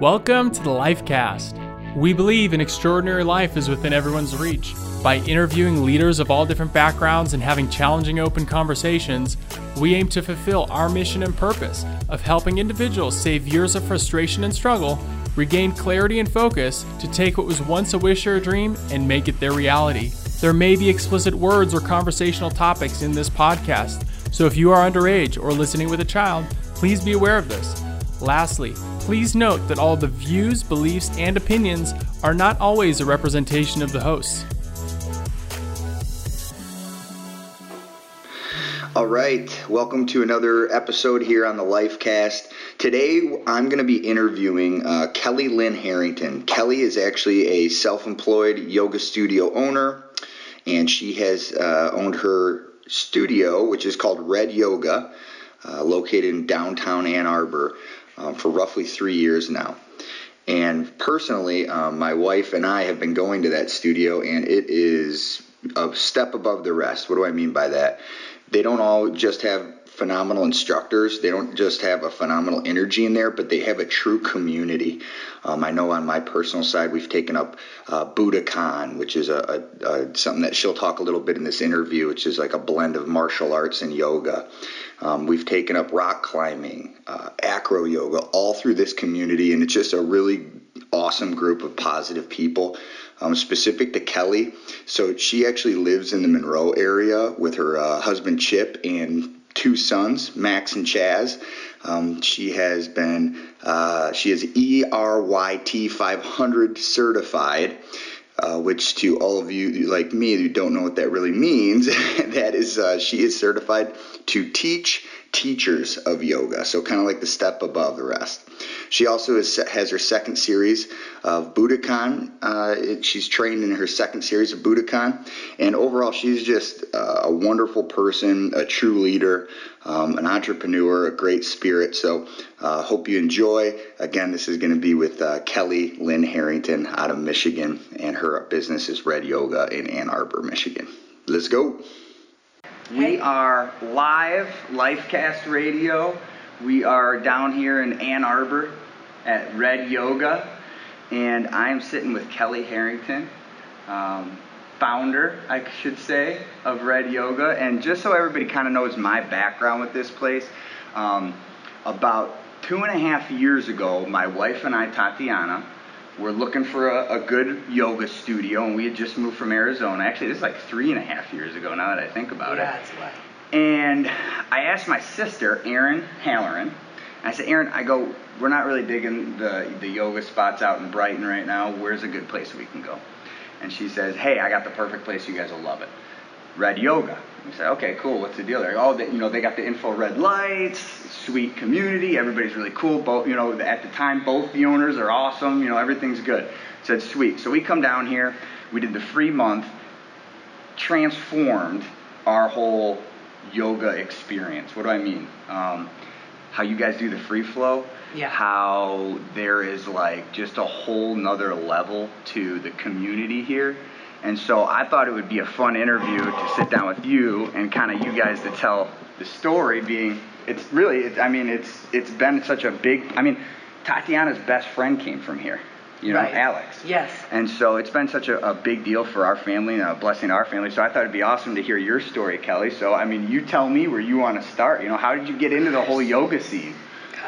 Welcome to the Lifecast. We believe an extraordinary life is within everyone's reach. By interviewing leaders of all different backgrounds and having challenging open conversations, we aim to fulfill our mission and purpose of helping individuals save years of frustration and struggle, regain clarity and focus to take what was once a wish or a dream and make it their reality. There may be explicit words or conversational topics in this podcast, so if you are underage or listening with a child, please be aware of this. Lastly, please note that all the views, beliefs, and opinions are not always a representation of the hosts. All right, welcome to another episode here on the Lifecast. Today I'm going to be interviewing uh, Kelli Lynn Harrington. Kelli is actually a self employed yoga studio owner, and she has uh, owned her studio, which is called Red Yoga, uh, located in downtown Ann Arbor um, for roughly three years now. And personally, um, my wife and I have been going to that studio, and it is a step above the rest. What do I mean by that? They don't all just have phenomenal instructors. They don't just have a phenomenal energy in there, but they have a true community. Um, I know on my personal side, we've taken up uh, Budokon, which is a, a, a, something that she'll talk a little bit in this interview, which is like a blend of martial arts and yoga. Um, we've taken up rock climbing, uh, acro yoga, all through this community, and it's just a really awesome group of positive people. Um, specific to Kelli, so she actually lives in the Monroe area with her uh, husband Chip and two sons, Max and Chaz. Um, she has been uh, she is ERYT 500 certified. Uh, which to all of you like me who don't know what that really means, that is uh, she is certified to teach teachers of yoga, so kind of like the step above the rest. She also is, has her second series of Budokon. Uh, she's trained in her second series of Budokon, and overall, she's just uh, a wonderful person, a true leader, um, an entrepreneur, a great spirit. So, uh, hope you enjoy. Again, this is going to be with uh, Kelli Lynn Harrington out of Michigan, and her business is Red Yoga in Ann Arbor, Michigan. Let's go. We are live, Lifecast Radio. We are down here in Ann Arbor at Red Yoga, and I'm sitting with Kelli Harrington, um, founder, I should say, of Red Yoga. And just so everybody kind of knows my background with this place, um, about two and a half years ago, my wife and I, Tatiana, we're looking for a, a, good yoga studio, and we had just moved from Arizona. Actually, this is like three and a half years ago now that I think about yeah, it. Yeah, And I asked my sister, Erin Halloran, I said, Erin, I go, we're not really digging the, the yoga spots out in Brighton right now. Where's a good place we can go? And she says, hey, I got the perfect place. You guys will love it. Red Yoga. We said, okay, cool. What's the deal? They're like, oh, they, you know, they got the infrared lights, sweet community. Everybody's really cool. Both, you know, at the time, both the owners are awesome. You know, everything's good. I said, sweet. So we come down here. We did the free month. Transformed our whole yoga experience. What do I mean? Um, how you guys do the free flow. Yeah. How there is like just a whole nother level to the community here and so I thought it would be a fun interview to sit down with you and kind of you guys to tell the story. Being it's really, it, I mean, it's it's been such a big. I mean, Tatiana's best friend came from here. You know, right. Alex. Yes. And so it's been such a, a big deal for our family and a blessing to our family. So I thought it'd be awesome to hear your story, Kelli. So I mean, you tell me where you want to start. You know, how did you get into the whole yoga scene?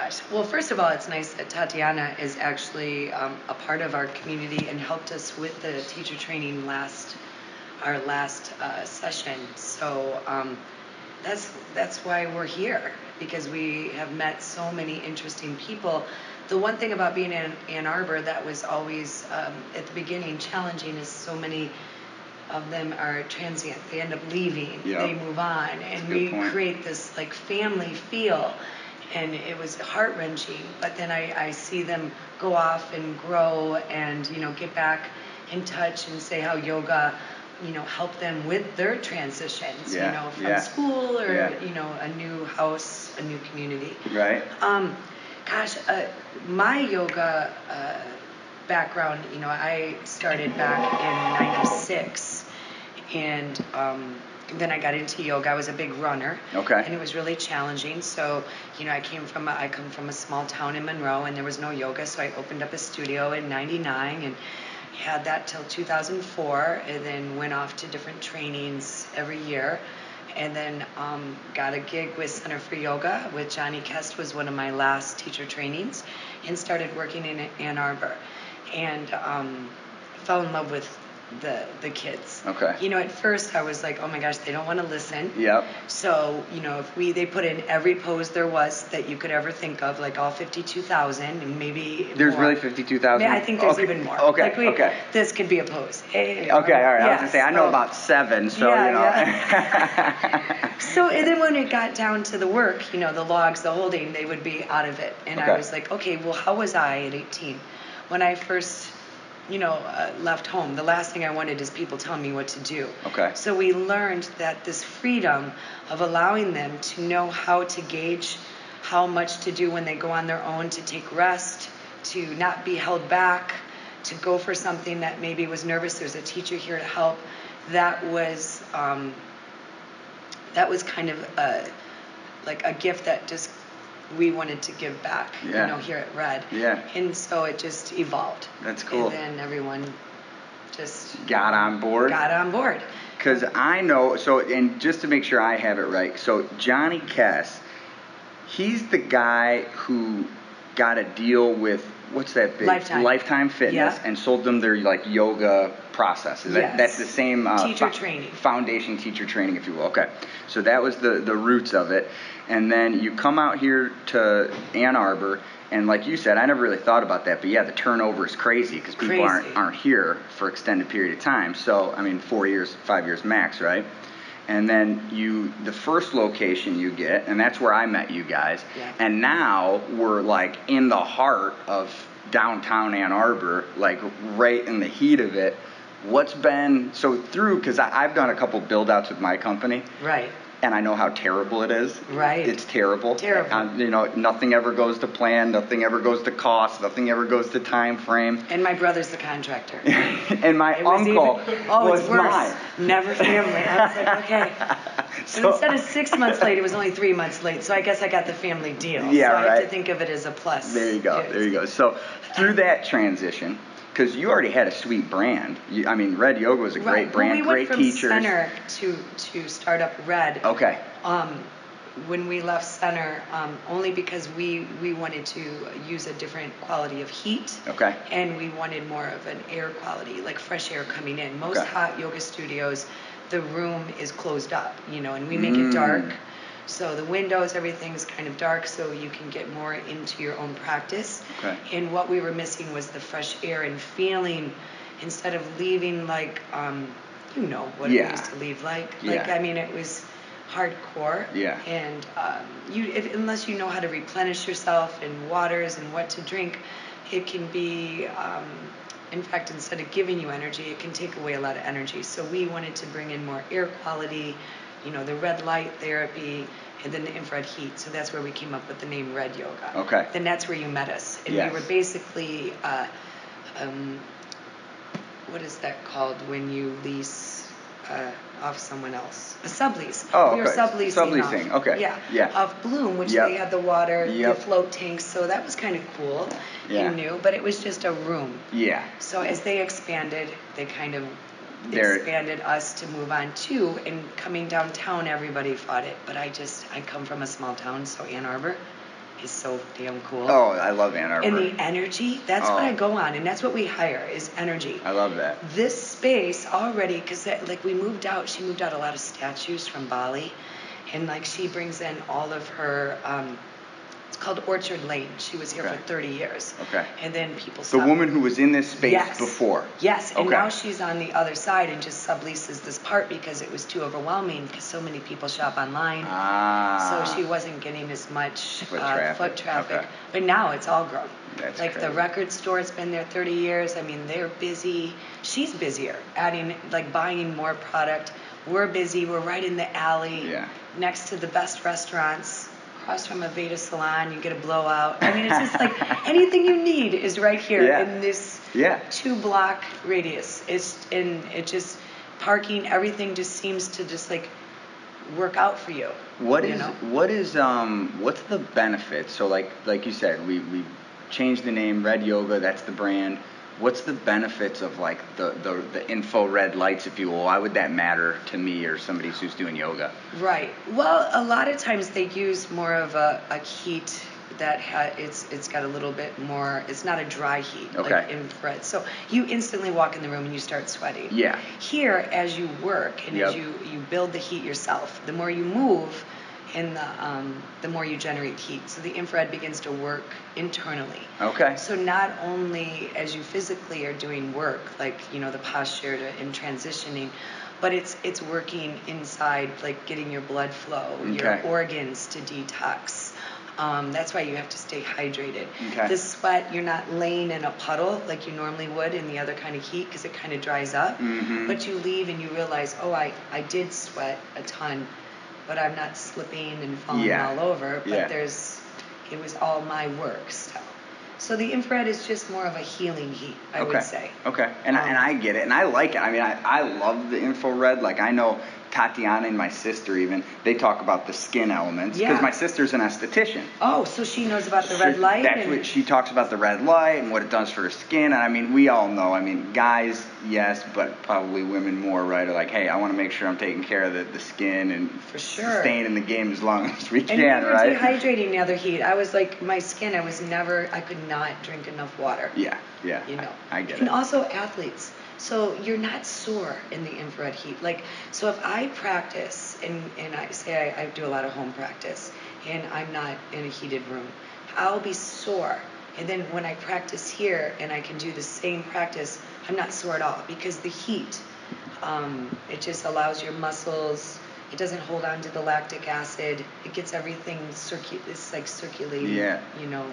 Gosh. Well, first of all, it's nice that Tatiana is actually um, a part of our community and helped us with the teacher training last our last uh, session. So um, that's that's why we're here because we have met so many interesting people. The one thing about being in Ann Arbor that was always um, at the beginning challenging is so many of them are transient. They end up leaving. Yeah. They move on, and we point. create this like family feel and it was heart wrenching. But then I, I see them go off and grow and you know get back in touch and say how yoga you know helped them with their transitions yeah, you know from yeah, school or yeah. you know a new house a new community right um gosh uh, my yoga uh, background you know i started back in 96 and um, then I got into yoga. I was a big runner. Okay. And it was really challenging. So, you know, I came from a, I come from a small town in Monroe, and there was no yoga. So I opened up a studio in '99 and had that till 2004, and then went off to different trainings every year. And then um, got a gig with Center for Yoga with Jonny Kest was one of my last teacher trainings, and started working in Ann Arbor, and um, fell in love with the the kids. Okay. You know, at first I was like, oh my gosh, they don't want to listen. Yep. So you know, if we they put in every pose there was that you could ever think of, like all 52,000 and maybe There's more. really 52,000? Yeah, I think there's Okay, even more. okay, Like we, okay. This could be a pose. Hey, Okay, all right. I was yeah, gonna say I know so- about seven, so Yeah, you know. So and then when it got down to the work, you know, the logs, the holding, they would be out of it, and Okay. I was like, okay, well, how was I at 18 when I first, you know, uh, left home? The last thing I wanted is people telling me what to do. Okay. So we learned that this freedom of allowing them to know how to gauge how much to do when they go on their own, to take rest, to not be held back, to go for something that maybe was nervous. There's a teacher here to help. That was um, that was kind of a like a gift that just we wanted to give back. Yeah. You know, here at Red. Yeah. And so it just evolved. That's cool. And then everyone just Got on board. got on board. Because I know, so, and just to make sure I have it right, so Jonny Kest, he's the guy who got a deal with, what's that big? Lifetime. Fitness Yeah. and sold them their, like, yoga processes. That, Yes. that's the same. Uh, Teacher training. Foundation teacher training, if you will. Okay. So that was the, the roots of it. And then you come out here to Ann Arbor, and like you said, I never really thought about that, but yeah, the turnover is crazy because people Crazy. aren't aren't here for extended period of time. So I mean, four years, five years max, right? And then you, the first location you get, and that's where I met you guys. Yeah. And now we're like in the heart of downtown Ann Arbor, like right in the heat of it. What's been so through? Because I've done a couple build outs with my company, Right. And I know how terrible it is. Right. It's terrible. Terrible. Um, you know, nothing ever goes to plan. Nothing ever goes to cost. Nothing ever goes to time frame. And my brother's the contractor. and my It was uncle even, oh, was it's worse. mine. Never family. I was like, okay. So, instead of six months late, it was only three months late. So I guess I got the family deal. Yeah, so I have to think of it as a plus. There you go. There you go. So through that transition, because you already had a sweet brand. You, I mean, Red Yoga was a great brand, well, we great went from teachers. Center to to start up Red. Okay. Um, when we left Center, um, only because we we wanted to use a different quality of heat. Okay. And we wanted more of an air quality, like fresh air coming in. Most Okay. hot yoga studios, the room is closed up, you know, and we make Mm. it dark. So the windows, everything's kind of dark, so you can get more into your own practice. Okay. And what we were missing was the fresh air and feeling, instead of leaving like, um, you know, what Yeah. it used to leave like. Like I mean, it was hardcore. Yeah. And um, you, if, unless you know how to replenish yourself and waters and what to drink, it can be. Um, in fact, instead of giving you energy, it can take away a lot of energy. So we wanted to bring in more air quality, you know, the red light therapy, and then the infrared heat. So that's where we came up with the name Red Yoga. Okay. Then that's where you met us, and Yes. we were basically, uh, um, what is that called when you lease uh, off someone else? A sublease. Oh, we were okay. subleasing. Subleasing, off- okay. Yeah. Yeah. Of Bloom, which Yep. they had the water, Yep. the float tanks. So that was kind of cool Yeah. and new, but it was just a room. Yeah. So as they expanded, they kind of They're- expanded us to move on too. And coming downtown, everybody fought it. But I just, I come from a small town, so Ann Arbor is so damn cool. Oh, I love Ann Arbor. And the energy, that's what Oh. I go on, and that's what we hire is energy. I love that. This space already, because like we moved out, she moved out a lot of statues from Bali, and like she brings in all of her. Um, called Orchid Lane. She was here Okay. for 30 years. Okay. And then people. The woman who was in this space Yes. before. Yes, and Okay. now she's on the other side and just subleases this part because it was too overwhelming because so many people shop online. Ah. So she wasn't getting as much Foot uh, traffic. foot traffic. Okay. But now it's all grown. That's like the record store's been there 30 years. I mean, they're busy. She's busier, adding like buying more product. We're busy. We're right in the alley, Yeah. next to the best restaurants. Across from a Veda salon, you get a blowout. I mean, it's just like anything you need is right here Yeah. in this Yeah. two block radius. It's and it just parking everything just seems to just like work out for you. What you is know? what is um what's the benefit? So like like you said, we we changed the name Red Yoga. That's the brand. What's the benefits of like the, the the infrared lights, if you will? Why would that matter to me or somebody who's doing yoga? Right. Well, a lot of times they use more of a, a heat that ha- it's it's got a little bit more. It's not a dry heat like infrared. So you instantly walk in the room and you start sweating. Yeah. Here, as you work and as you you build the heat yourself, the more you move, and the um, the more you generate heat. So the infrared begins to work internally. Okay. So not only as you physically are doing work, like you know the posture to, and transitioning, but it's it's working inside, like getting your blood flow, your organs to detox. Um, that's why you have to stay hydrated. Okay. The sweat, you're not laying in a puddle like you normally would in the other kind of heat because it kind of dries up. Mm-hmm. But you leave and you realize, oh, I, I did sweat a ton, but I'm not slipping and falling Yeah. all over. But Yeah. there's, it was all my work still. So the infrared is just more of a healing heat, I okay. would say. Okay. And, Um, and I get it. And I like it. I mean, I, I love the infrared. Like, I know Tatiana and my sister even, they talk about the skin elements. Because Yeah. my sister's an esthetician. Oh, so she knows about the red light. That's and, what she talks about the red light and what it does for the skin. And I mean, we all know. I mean, guys, yes, but probably women more, right? Are like, hey, I want to make sure I'm taking care of the, the skin and For sure. staying in the game as long as we and can, we were right? dehydrating the other heat. I was like, my skin, I was never, I could not drink enough water. Yeah, yeah. you know. I, I get and it. And also athletes. So you're not sore in the infrared heat. Like, so if I practice and, and I say I, I do a lot of home practice and I'm not in a heated room, I'll be sore. And then when I practice here and I can do the same practice, I'm not sore at all because the heat, um, it just allows your muscles. It doesn't hold on to the lactic acid. It gets everything circu- It's like circulating. Yeah. You know,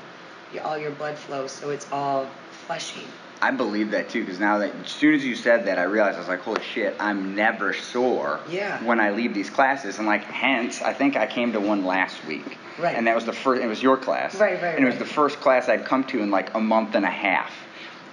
all your blood flow, so it's all flushing. I believe that too, because now that as soon as you said that, I realized I was like, holy shit, I'm never sore Yeah. when I leave these classes, and like, hence, I think I came to one last week, Right. and that was the first. It was your class, Right, right, and it was the first class I'd come to in like a month and a half.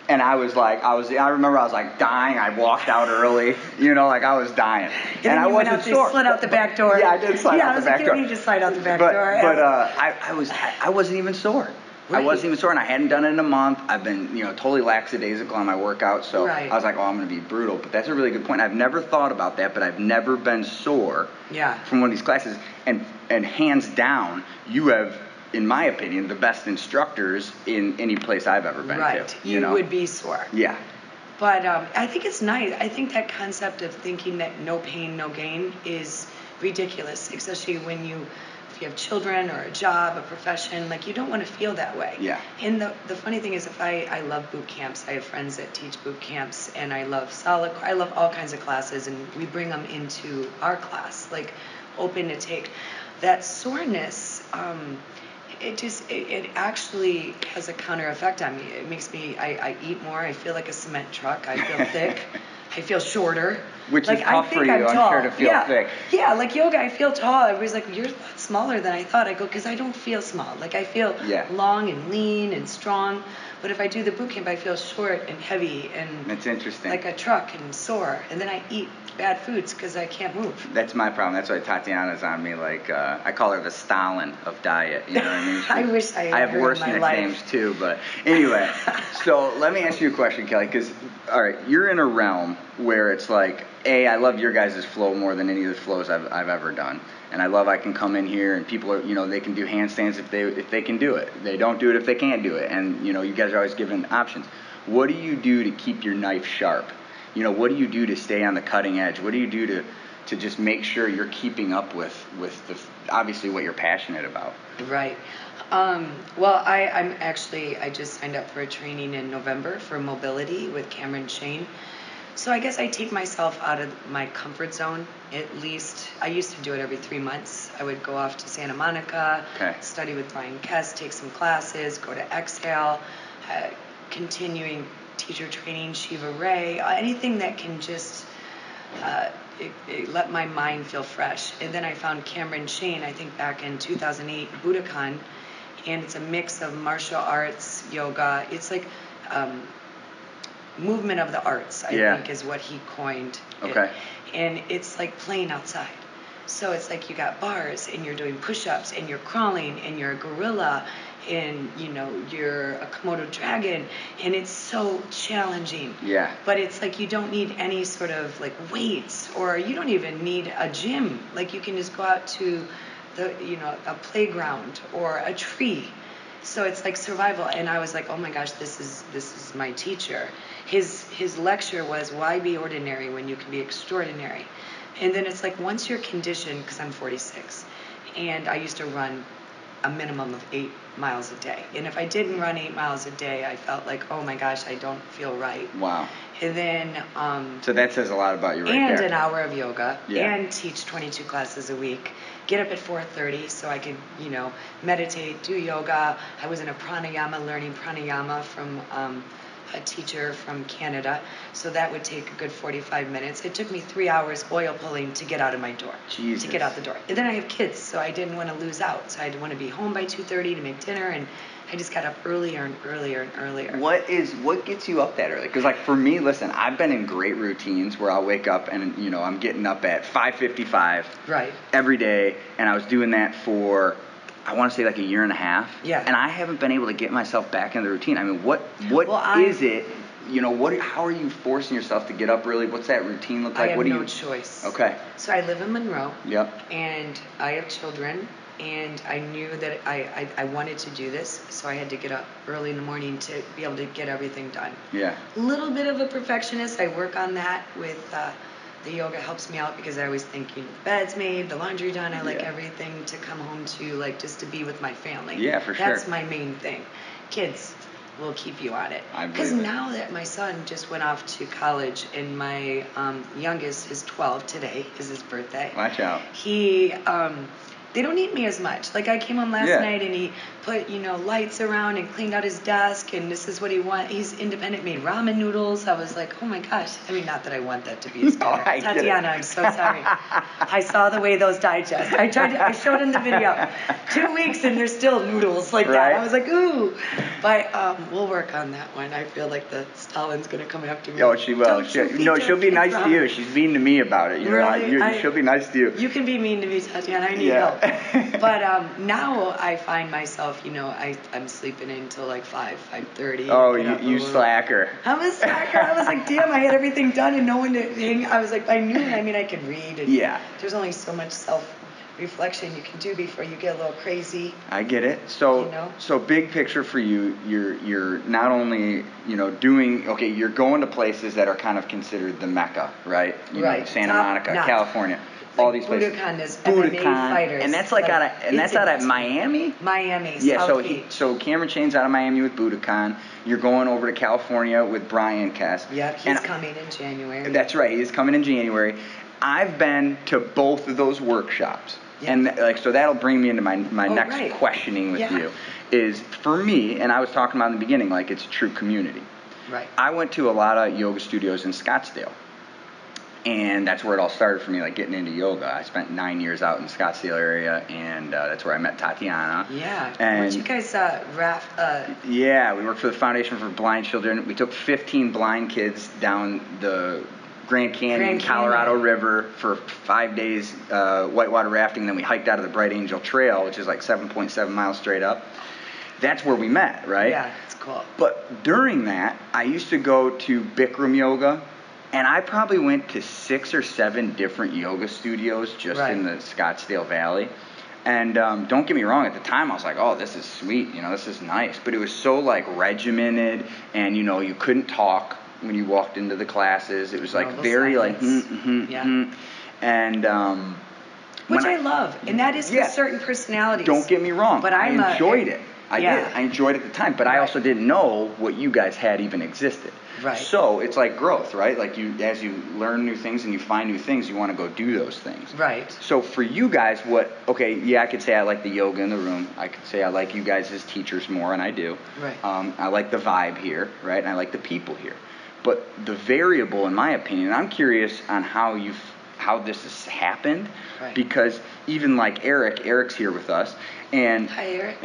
And I was like, I was, I remember I was like dying. I walked out early, you know, like I was dying. And, then I wasn't out, sore. slid out the back door. Yeah, I did slide yeah, out I was the like, back you door. don't need to slide out the back but, door. But uh, I, I was, I, I wasn't even sore. I wasn't even sore, and I hadn't done it in a month. I've been, you know, totally lackadaisical on my workout, so Right. I was like, oh, I'm going to be brutal. But that's a really good point. I've never thought about that, but I've never been sore yeah. from one of these classes. And and hands down, you have, in my opinion, the best instructors in any place I've ever been Right. to. You, know? would be sore. Yeah. But um, I think it's nice. I think that concept of thinking that no pain, no gain is ridiculous, especially when you if you have children or a job, a profession, like you don't want to feel that way. Yeah. And the, the funny thing is if I, I love boot camps. I have friends that teach boot camps and I love solid I love all kinds of classes and we bring them into our class, like open to take. That soreness, um, it just it, it actually has a counter effect on me. It makes me I, I eat more. I feel like a cement truck. I feel thick. I feel shorter. Which is like, I tough for think you, I'm I'm tall. sure, to feel yeah. thick. Yeah, like yoga, I feel tall. Everybody's like, you're smaller than I thought. I go, because I don't feel small. Like I feel Yeah. long and lean and strong. But if I do the boot camp, I feel short and heavy and That's interesting. like a truck and sore. And then I eat bad foods because I can't move. That's my problem. That's why Tatiana's on me. Like uh, I call her the Stalin of diet. You know what I mean? I wish I had I have worse my nicknames life. too, but anyway. so let me ask you a question, Kelli. Because all right, you're in a realm where it's like, a, I love your guys' flow more than any of the flows I've, I've ever done, and I love I can come in here and people are, you know, they can do handstands if they if they can do it. They don't do it if they can't do it, and you know, you guys are always given options. What do you do to keep your knife sharp? You know, what do you do to stay on the cutting edge? What do you do to to just make sure you're keeping up with with the obviously what you're passionate about? Right. Um, well, I, I'm actually, I just signed up for a training in November for mobility with Cameron Shayne. So I guess I take myself out of my comfort zone. At least I used to do it every three months. I would go off to Santa Monica, Okay. study with Bryan Kest, take some classes, go to Exhale, uh, continuing teacher training, Shiva Rea, uh, anything that can just uh, it, it let my mind feel fresh. And then I found Cameron Shayne, I think back in 2008, Budokon, and it's a mix of martial arts, yoga. It's like um, movement of the arts, I Yeah. think, is what he coined. it. Okay. And it's like playing outside. So it's like you got bars and you're doing push-ups and you're crawling and you're a gorilla and you know you're a Komodo dragon and it's so challenging. Yeah. But it's like you don't need any sort of like weights or you don't even need a gym. Like you can just go out to the you know a playground or a tree. So it's like survival and I was like, "Oh my gosh, this is this is my teacher." His his lecture was why be ordinary when you can be extraordinary. And then it's like once you're conditioned cuz I'm 46 and I used to run a minimum of eight miles a day. And if I didn't run eight miles a day, I felt like, oh my gosh, I don't feel right. Wow. And then, um, So that says a lot about you right and there. an hour of yoga, Yeah. and teach 22 classes a week. Get up at 4:30 so I could, you know, meditate, do yoga. I was in a pranayama, learning pranayama from um, a teacher from Canada. So that would take a good 45 minutes. It took me three hours oil pulling to get out of my door. Jesus. To get out the door. And then I have kids, so I didn't want to lose out. So I would want to be home by 2:30 to make dinner, and I just got up earlier and earlier and earlier. What is what gets you up that early? Because like for me, listen, I've been in great routines where I'll wake up and you know I'm getting up at 5:55 Right. every day, and I was doing that for I want to say like a year and a half. Yeah. And I haven't been able to get myself back in the routine. I mean, what what Well, is it? You know, what? How are you forcing yourself to get up early? What's that routine look I like? have what do no you? choice. Okay. So I live in Monroe. Yep. and I have children, and I knew that I, I, I wanted to do this, so I had to get up early in the morning to be able to get everything done. Yeah. A little bit of a perfectionist. I work on that with uh, the yoga helps me out because I always think, you know, the bed's made, the laundry done. I like Yeah. everything to come home to, like just to be with my family. Yeah, for That's sure. my main thing. Kids will keep you on it. Because now that my son just went off to college, and my um, youngest is 12 today, is his birthday Watch out. he um they don't need me as much. Like I came on last Yeah. night and he put, you know, lights around and cleaned out his desk and this is what he want. He's independent, made ramen noodles. I was like, oh my gosh. I mean, not that I want that to be his No, dinner. Tatiana, I'm so sorry. I saw the way those digest. I tried. To, I showed him the video. Two weeks and there's still noodles like Right. that. I was like, ooh. But um, we'll work on that one. I feel like the Stalin's gonna come after me. Oh, she will. She, no, she'll be nice to you. She's mean to me about it. You know, I- Really? you- I- she'll be nice to you. You can be mean to me, Tatiana. I need Yeah. help. But um, now I find myself, you know, I I'm sleeping until like five, five thirty. oh, you, you slacker. I'm a slacker. I was like, damn, I had everything done and no one to hang. I was like, I knew. I mean, I can read. And Yeah. There's only so much self reflection you can do before you get a little crazy. I get it. So, You know? so big picture for you, you're you're not only you know doing okay, you're going to places that are kind of considered the mecca, right? You know, Right. Santa Top Monica, notch. California, all these places. Budokon is MMA fighters. and that's like, Like, out of and that's out of. Miami. Miami, Yeah, South so Beach. he, so Cameron Shayne's out of Miami with Budokon. You're going over to California with Bryan Kest. Yep, he's And- coming in January. That's right. He's coming in January. I've been to both of those workshops, Yeah. and like so that'll bring me into my my Oh, next right. questioning with Yeah. you. Is for me, and I was talking about in the beginning, like it's a true community. right. I went to a lot of yoga studios in Scottsdale. And that's where it all started for me, like getting into yoga. I spent nine years out in the Scottsdale area, and uh, that's where I met Tatiana. Yeah. And Weren't you guys uh, raft? Uh, yeah, we worked for the Foundation for Blind Children. We took 15 blind kids down the Grand Canyon, Grand Colorado River for five days uh, whitewater rafting. and Then we hiked out of the Bright Angel Trail, which is like 7.7 miles straight up. That's where we met, right? Yeah, it's cool. But during that, I used to go to Bikram yoga, and I probably went to six or seven different yoga studios just Right. in the Scottsdale Valley. And um, don't get me wrong, at the time I was like, oh, this is sweet, you know, this is nice. But it was so like regimented, and you know, you couldn't talk when you walked into the classes. It was like very like, mm, mm, Yeah. mm. and um, Which when I, love, and that is for certain personalities. don't get me wrong. But I'm I a- enjoyed it. I yeah. did. I enjoyed it at the time, but I also didn't know what you guys had even existed. Right. So it's like growth, right? Like you, as you learn new things and you find new things, you want to go do those things. Right. So for you guys, what? Okay, yeah, I could say I like the yoga in the room. I could say I like you guys as teachers more, and I do. Right. Um, I like the vibe here, right? And I like the people here. But the variable, in my opinion, I'm curious on how you've how this has happened, Right. because even like Eric, Eric's here with us, and Hi, Eric.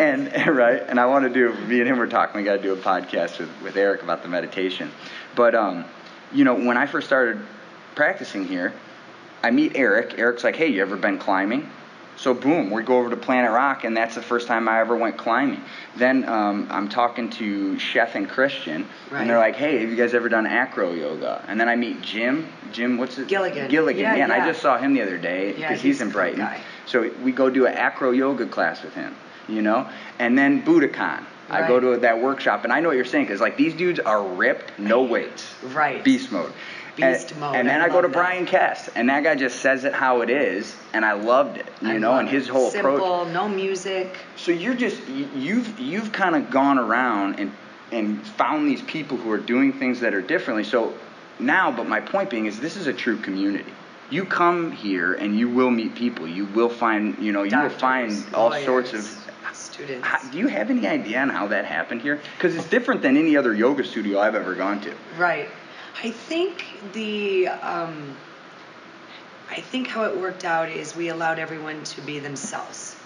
and right, and I want to do. Me and him were talking. We got to do a podcast with, with Eric about the meditation. But um, you know, when I first started practicing here, I meet Eric. Eric's like, hey, you ever been climbing? So boom, we go over to Planet Rock, and that's the first time I ever went climbing. Then um, I'm talking to Chef and Christian, Right. and they're like, "Hey, have you guys ever done acro yoga?" And then I meet Jim. Jim, what's it? Gilligan. Gilligan. Yeah, and I just saw him the other day because Yeah, he's, he's in Brighton. guy. So we go do an acro yoga class with him, you know, and then Budokon. I go to that workshop, and I know what you're saying because like these dudes are ripped, no weights, Right. beast mode. Beast and, mode, And then I I, go to that. Bryan Kest, and that guy just says it how it is, and I loved it, you I know, and his whole Simple, approach. no music. So you're just you've you've kind of gone around and and found these people who are doing things that are differently. So now, but my point being is this is a true community. You come here and you will meet people. You will find you know you will find all sorts of. students. How, do you have any idea on how that happened here? Because it's different than any other yoga studio I've ever gone to. Right. I think the um, I think how it worked out is we allowed everyone to be themselves.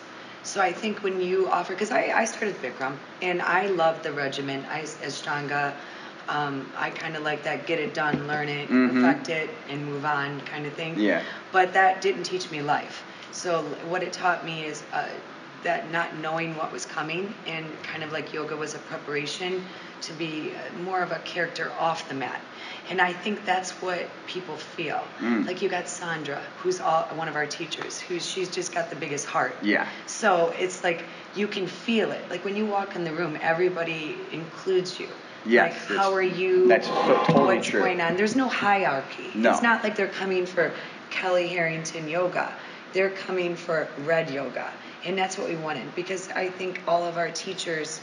So I think when you offer, because I, I started Bikram and I love the regimen, I Ashtanga, um, I kind of like that get it done, learn it, Mhm. perfect it, and move on kind of thing. Yeah. But that didn't teach me life. So what it taught me is uh, that not knowing what was coming and kind of like yoga was a preparation to be uh, more of a character off the mat. And I think that's what people feel. Mm. Like you got Sandra, who's all, one of our teachers, who's she's just got the biggest heart. Yeah. So it's like you can feel it. Like when you walk in the room, everybody includes you. Yes, Like how are you? that's totally what's true. going on? There's no hierarchy. No. It's not like they're coming for Kelli Harrington yoga. They're coming for red yoga. And that's what we wanted because I think all of our teachers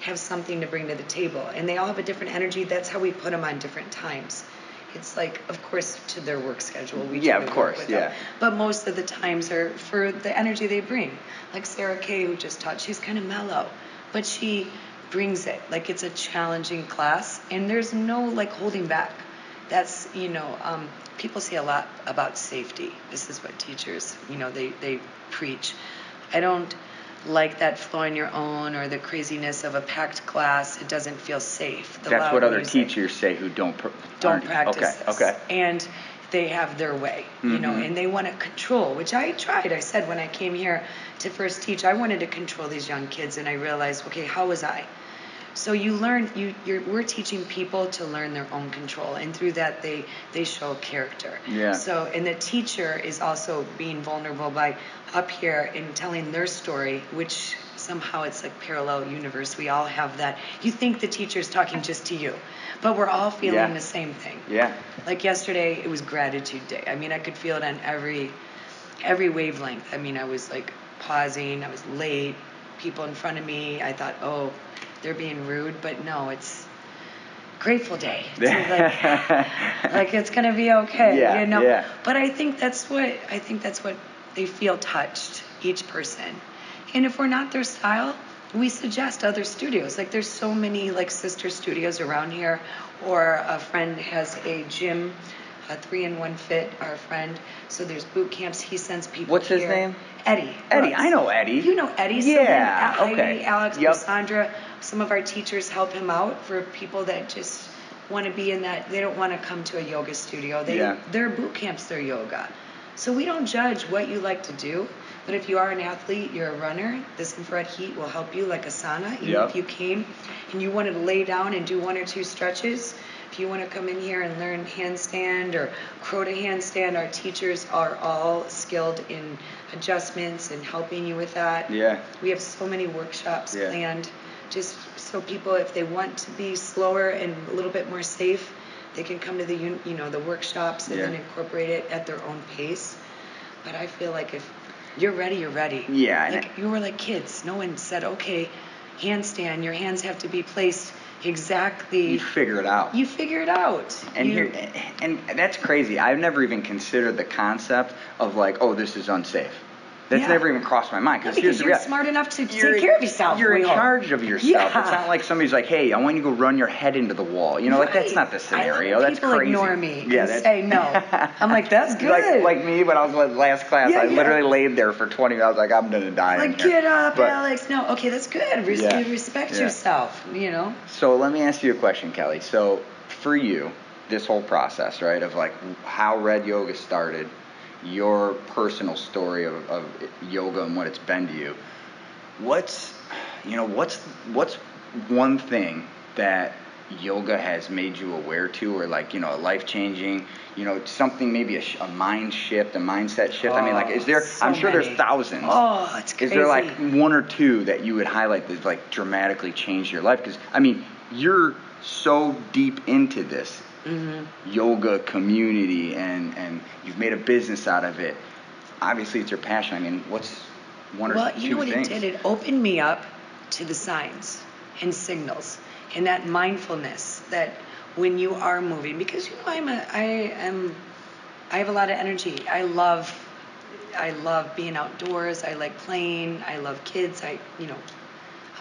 have something to bring to the table and they all have a different energy. That's how we put them on different times. It's like, of course, to their work schedule. We Yeah, of course, with them. yeah. But most of the times are for the energy they bring. Like Sarah Kay, who just taught, she's kind of mellow, but she brings it. Like it's a challenging class, and there's no like holding back. That's you know, um, people say a lot about safety. This is what teachers, you know, they they preach. I don't like that flow on your own or the craziness of a packed class. It doesn't feel safe. The That's what other music teachers say who don't pr- don't practice Okay. this. Okay. And they have their way, you know, Mhm. and they want to control, which I tried. I said when I came here to first teach, I wanted to control these young kids, and I realized, okay, how was I? So you learn, you, you're, we're teaching people to learn their own control, and through that they they show character. Yeah. So and the teacher is also being vulnerable by up here and telling their story, which somehow it's like parallel universe. We all have that. You think the teacher's talking just to you, but we're all feeling Yeah. the same thing. Yeah. Like yesterday, it was gratitude day. I mean, I could feel it on every every wavelength. I mean, I was like pausing. I was late. People in front of me. I thought, oh, they're being rude, but no, it's grateful day. Like, like it's gonna be okay. Yeah, you know. yeah. But I think that's what I think that's what they feel touched. Each person, and if we're not their style, we suggest other studios. Like there's so many like sister studios around here, or a friend has a gym, a three in one fit. Our friend, so there's boot camps. He sends people. What's his name? Eddie. Eddie, Brooks. I know Eddie. You know Eddie. So Yeah, then, okay. Heidi, Alex, Yep. Sandra. Some of our teachers help him out for people that just want to be in that. They don't want to come to a yoga studio. They Yeah. their boot camps, their yoga. So we don't judge what you like to do. But if you are an athlete, you're a runner, this infrared heat will help you like a sauna. Even Yep. if you came and you wanted to lay down and do one or two stretches, if you want to come in here and learn handstand or crow to handstand, our teachers are all skilled in adjustments and helping you with that. Yeah. We have so many workshops Yeah. planned just so people, if they want to be slower and a little bit more safe, they can come to the you know the workshops and Yeah. then incorporate it at their own pace. But I feel like if you're ready, you're ready. Yeah, Like you were like kids. No one said, okay, handstand. Your hands have to be placed exactly. You figure it out. You figure it out. and You- here, and that's crazy. I've never even considered the concept of like, oh, this is unsafe. That's Yeah. never even crossed my mind. Yeah, Because because here's the you're smart enough to You're- take care of yourself. You're in hope. charge of yourself. Yeah. It's not like somebody's like, hey, I want you to go run your head into the wall. You know, like that's not the scenario. that's people crazy. ignore me Yeah, that's, say no. I'm like, that's good. like, like me when I was last class, Yeah, I literally laid there for 20 minutes. I was like, I'm gonna die. in Like, get up, But- Alex. No, okay, that's good. Res-. You respect yourself, you know? So let me ask you a question, Kelli. So for you, this whole process, right, of like how Red Yoga started, your personal story of, of yoga and what it's been to you. What's you know what's what's one thing that yoga has made you aware to or like you know a life changing you know something maybe a, a mind shift a mindset shift i mean like is there Oh, so i'm sure many. there's thousands Oh, it's crazy. is there like one or two that you would highlight that like dramatically changed your life because i mean you're so deep into this Mm-hmm. yoga community and and you've made a business out of it obviously it's your passion i mean what's one or well, two you know what things it did? It opened me up to the signs and signals and that mindfulness that when you are moving, because you know I'm a I am I have a lot of energy. I love I love being outdoors. I like playing. I love kids. I you know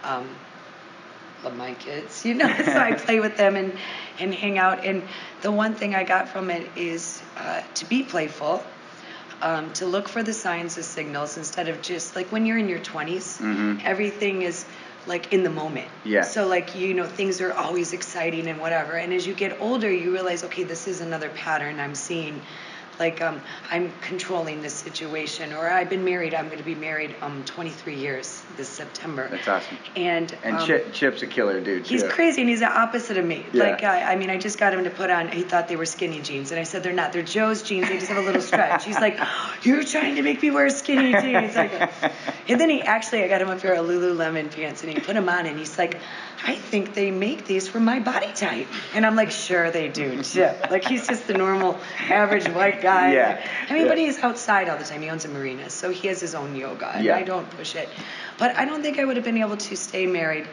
um, love my kids. You know, so I play with them and and hang out. And the one thing I got from it is uh, to be playful um, to look for the signs and signals instead of just like when you're in your 20s, Mhm. everything is like in the moment. Yeah. So like you know things are always exciting and whatever. And as you get older, you realize okay, this is another pattern I'm seeing. Like um, I'm controlling this situation, or I've been married. I'm going to be married um 23 years this September. that's awesome And and um, Chip, chip's a killer dude He's crazy, and he's the opposite of me. Yeah. Like, I, I mean, I just got him to put on. He thought they were skinny jeans, and I said they're not. They're Joe's jeans. They just have a little stretch. He's like, "You're trying to make me wear skinny jeans." Like, and then he actually, I got him a pair of Lululemon pants, and he put them on, and he's like, "I think they make these for my body type." And I'm like, "Sure they do, Chip." Like he's just the normal, average white guy. Yeah. I mean, Yeah. but he's outside all the time. He owns a marina, so he has his own yoga, and Yeah. I don't push it. But I don't think I would have been able to stay married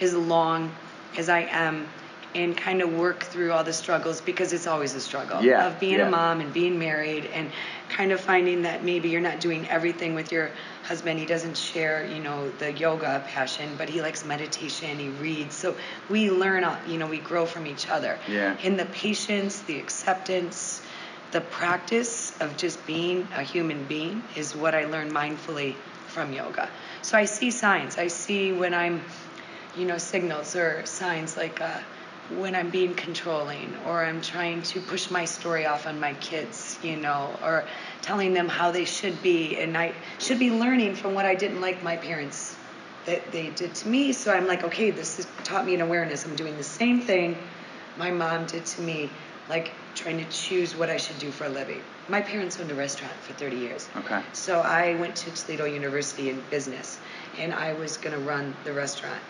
as long as I am and kind of work through all the struggles because it's always a struggle Yeah, of being yeah. a mom and being married and kind of finding that maybe you're not doing everything with your husband. He doesn't share, you know, the yoga passion, but he likes meditation, he reads. So we learn, uh, you know, we grow from each other. Yeah. And the patience, the acceptance, the practice of just being a human being is what I learned mindfully from yoga. So I see signs. I see when I'm, you know, signals or signs like uh, when I'm being controlling or I'm trying to push my story off on my kids, you know, or telling them how they should be. And I should be learning from what I didn't like my parents that they did to me. So I'm like, okay, this has taught me an awareness. I'm doing the same thing my mom did to me, like trying to choose what I should do for a living. My parents owned a restaurant for 30 years. Okay. So I went to Toledo University in business, and I was going to run the restaurant.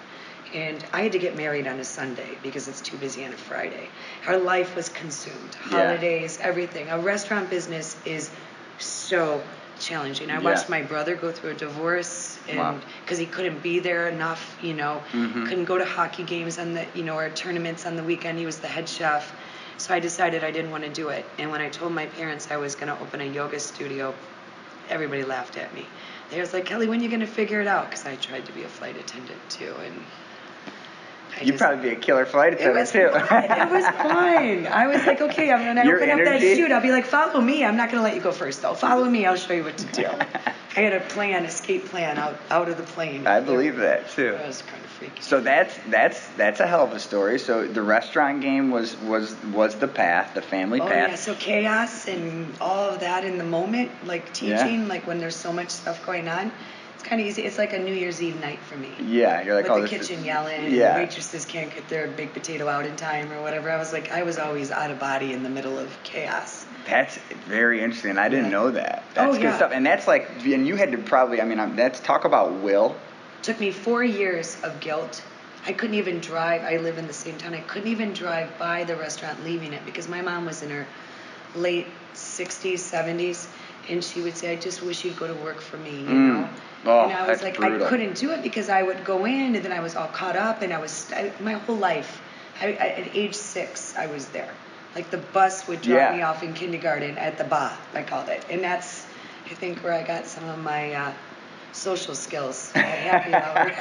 And I had to get married on a Sunday because it's too busy on a Friday. Our life was consumed. Yeah. Holidays, everything. A restaurant business is so challenging. I Yeah. watched my brother go through a divorce and Wow. because he couldn't be there enough, you know, Mhm. couldn't go to hockey games on the, you know, or tournaments on the weekend. He was the head chef. So I decided I didn't want to do it. And when I told my parents I was going to open a yoga studio, everybody laughed at me. They was like, Kelli, when are you going to figure it out? Because I tried to be a flight attendant too. And I You'd just- probably be a killer flight attendant too. fun. It was fun. I was like, okay, I'm gonna Your open up that energy? chute. I'll be like, follow me. I'm not gonna let you go first though. Follow me. I'll show you what to do. I had a plan, escape plan out out of the plane. I believe that too. That was kind of freaky. So that's that's that's a hell of a story. So the restaurant game was was was the path, the family Oh path. yeah, so chaos and all of that in the moment, like Yeah. teaching, like when there's so much stuff going on, it's kind of easy. It's like a New Year's Eve night for me. Yeah, you're like, With oh, the kitchen is, yelling, and Yeah. the waitresses can't get their baked potato out in time or whatever. I was like, I was always out of body in the middle of chaos. That's very interesting. I didn't Yeah. know that. That's Oh, good yeah. stuff. And that's like, and you had to probably, I mean, that's talk about will. Took me four years of guilt. I couldn't even drive. I live in the same town. I couldn't even drive by the restaurant leaving it because my mom was in her late 60s, 70s, and she would say, "I just wish you'd go to work for me," you Mm. know. Oh, and I was like, brutal. I couldn't do it because I would go in and then I was all caught up and I was I, my whole life. I, I, at age six, I was there. Like the bus would drop Yeah. me off in kindergarten at the ba, I called it, and that's I think where I got some of my uh, social skills happy hour.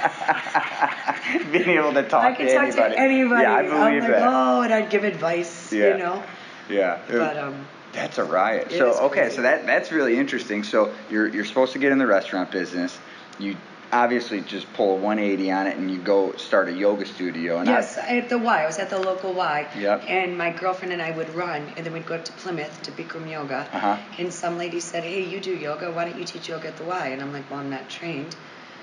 Being able to talk I could to talk anybody. to anybody. Yeah, I I'm believe like, that. oh, and I'd give advice, Yeah. you know. Yeah. But um, That's a riot. It so okay, so that that's really interesting. So you're you're supposed to get in the restaurant business. You obviously just pull a 180 on it and you go start a yoga studio. And yes, I, at the Y. I was at the local Y. Yep. And my girlfriend and I would run, and then we'd go up to Plymouth to Bikram Yoga. Uh-huh. And some lady said, "Hey, you do yoga? Why don't you teach yoga at the Y?" And I'm like, "Well, I'm not trained."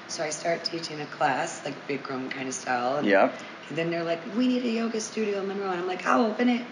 So I start teaching a class, like Bikram kind of style. And, Yep. And then they're like, "We need a yoga studio in Monroe," and I'm like, "I'll open it."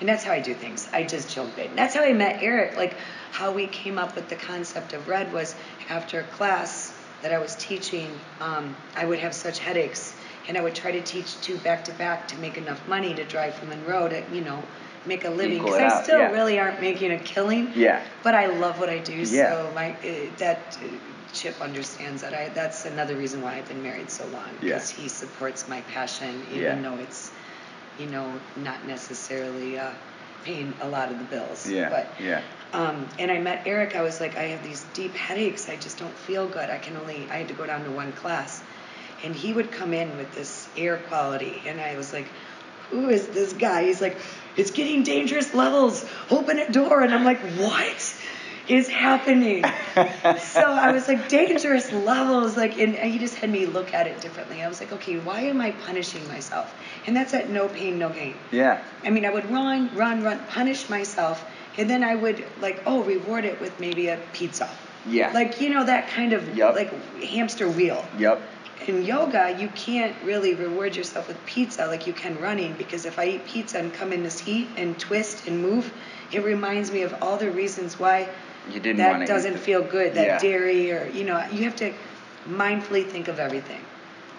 And that's how I do things. I just jump in. That's how I met Eric. Like how we came up with the concept of red was after a class that I was teaching, um, I would have such headaches, and I would try to teach two back to back to make enough money to drive from Monroe to, you know, make a living. Because I still yeah. really aren't making a killing. Yeah. But I love what I do. Yeah. So my uh, that uh, Chip understands that. I that's another reason why I've been married so long. Yeah. Because he supports my passion, even Yeah. though it's, you know, not necessarily uh, paying a lot of the bills. Yeah. But yeah. um, and I met Eric. I was like, I have these deep headaches. I just don't feel good. I can only, I had to go down to one class. And he would come in with this air quality. And I was like, who is this guy? He's like, it's getting dangerous levels. Open a door. And I'm like, what is happening? so I was like, dangerous levels. Like, and he just had me look at it differently. I was like, okay, why am I punishing myself? And that's at no pain, no gain. Yeah. I mean, I would run, run, run, punish myself, and then I would like, oh, reward it with maybe a pizza. Yeah. Like you know that kind of Yup. like hamster wheel. Yep. In yoga, you can't really reward yourself with pizza like you can running because if I eat pizza and come in this heat and twist and move, it reminds me of all the reasons why You didn't want that to. doesn't feel good. That Yeah. dairy or you know, you have to mindfully think of everything.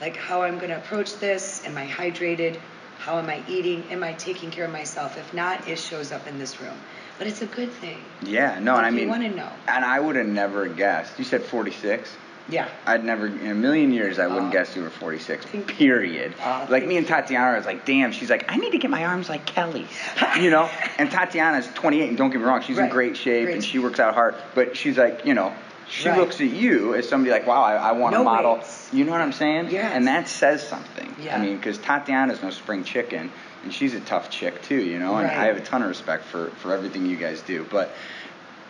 Like how I'm going to approach this. Am I hydrated? How am I eating? Am I taking care of myself? If not, it shows up in this room. But it's a good thing. Yeah. No, Like, and I mean you wanna know. And I would have never guessed. You said 46. Yeah. I'd never, in a million years, I wouldn't Oh. guess you were 46. Period. Oh, like me and Tatiana, I was like, damn. She's like, I need to get my arms like Kelli's. you know. And Tatiana's 28, and don't get me wrong, she's in great shape Great and she works out hard. But she's like, you know, she Right. looks at you as somebody like, wow, I, I want to No model. weights. You know what I'm saying? Yeah. And that says something. Yeah. I mean, because Tatiana's no spring chicken, and she's a tough chick too, you know. right. And I have a ton of respect for for everything you guys do. But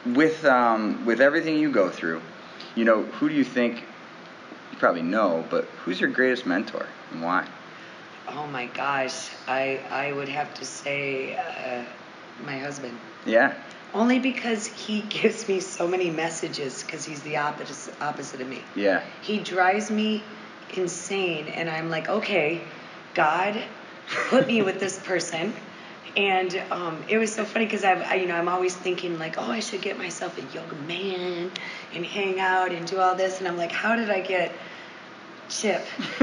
with um with everything you go through, you know, who do you think? You probably know, but who's your greatest mentor and why? Oh my gosh. I I would have to say uh, my husband. Yeah. Only because he gives me so many messages because he's the opposite opposite of me. Yeah. He drives me insane, and I'm like, okay, God, put me with this person. And um, it was so funny because I, you know, I'm always thinking like, oh, I should get myself a yoga man and hang out and do all this. And I'm like, how did I get Chip?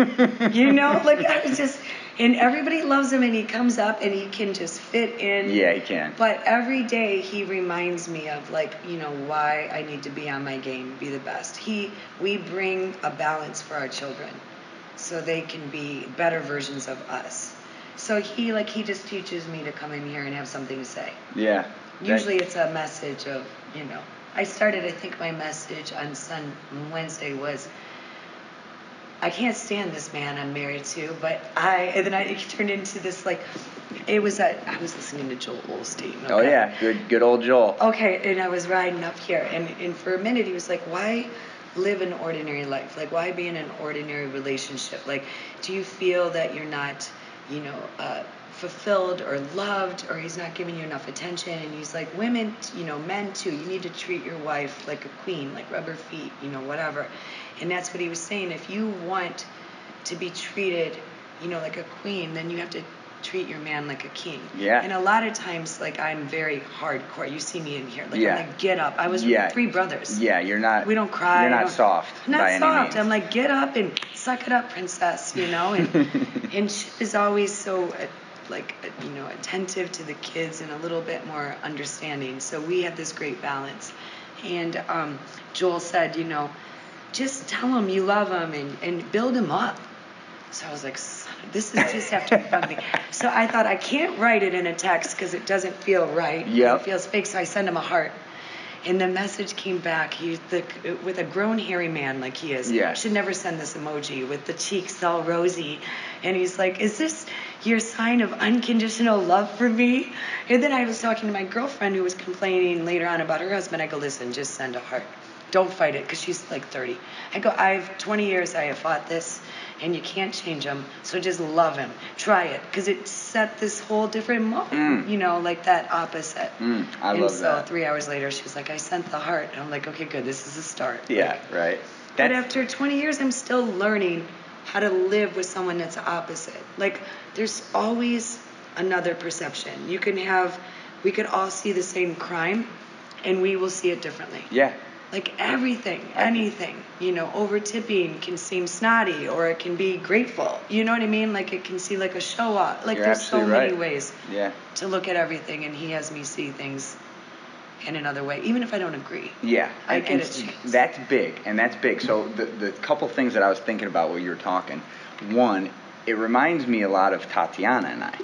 you know, like I was just, and everybody loves him, and he comes up and he can just fit in. Yeah, he can. But every day he reminds me of like, you know, why I need to be on my game, be the best. He we bring a balance for our children so they can be better versions of us. So he like he just teaches me to come in here and have something to say. Yeah. Usually it's a message of, you know, I started I think my message on Sun Wednesday was I can't stand this man I'm married to, but I and then I it turned into this like it was a I was listening to Joel Osteen. Oh yeah, good good old Joel. Okay, and I was riding up here, and, and for a minute he was like, "Why live an ordinary life? Like, why be in an ordinary relationship? Like, do you feel that you're not, you know, uh, fulfilled or loved, or he's not giving you enough attention?" And he's like, "Women, you know, men too. You need to treat your wife like a queen, like rubber feet, you know, whatever." And that's what he was saying. If you want to be treated, you know, like a queen, then you have to treat your man like a king. Yeah. And a lot of times, like I'm very hardcore. You see me in here, like Yeah. I'm like, get up. I was Yeah. three brothers. Yeah, you're not. We don't cry. You're not soft. Not soft. I'm like, get up and suck it up, princess. You know, and and Chip is always so. Uh, like uh, you know attentive to the kids and a little bit more understanding so we have this great balance and um, joel said you know just tell them you love them and, and build them up so i was like "Son this is just have to be fun me so i thought i can't write it in a text because it doesn't feel right Yep. it feels fake so i send him a heart and the message came back. He's the with a grown hairy man like he is. Yeah. Should never send this emoji with the cheeks all rosy. And he's like, "Is this your sign of unconditional love for me?" And then I was talking to my girlfriend who was complaining later on about her husband. I go, "Listen, just send a heart. Don't fight it because she's like 30. I go, I've 20 years I have fought this, and you can't change him. So just love him. Try it because it set this whole different mode. Mm. You know, like that opposite. Mm, I and love so that. three hours later, she was like, I sent the heart, and I'm like, okay, good. This is a start. Yeah, Like, right. but after 20 years, I'm still learning how to live with someone that's opposite. Like, there's always another perception. You can have, we could all see the same crime, and we will see it differently. yeah. Like everything, anything, you know, over tipping can seem snotty or it can be grateful. You know what I mean? Like it can seem like a show off. Like You're there's so absolutely many right. ways Yeah. to look at everything, and he has me see things in another way, even if I don't agree. Yeah, I and, get it. That's big, and that's big. So the the couple things that I was thinking about while you were talking, one, it reminds me a lot of Tatiana and I,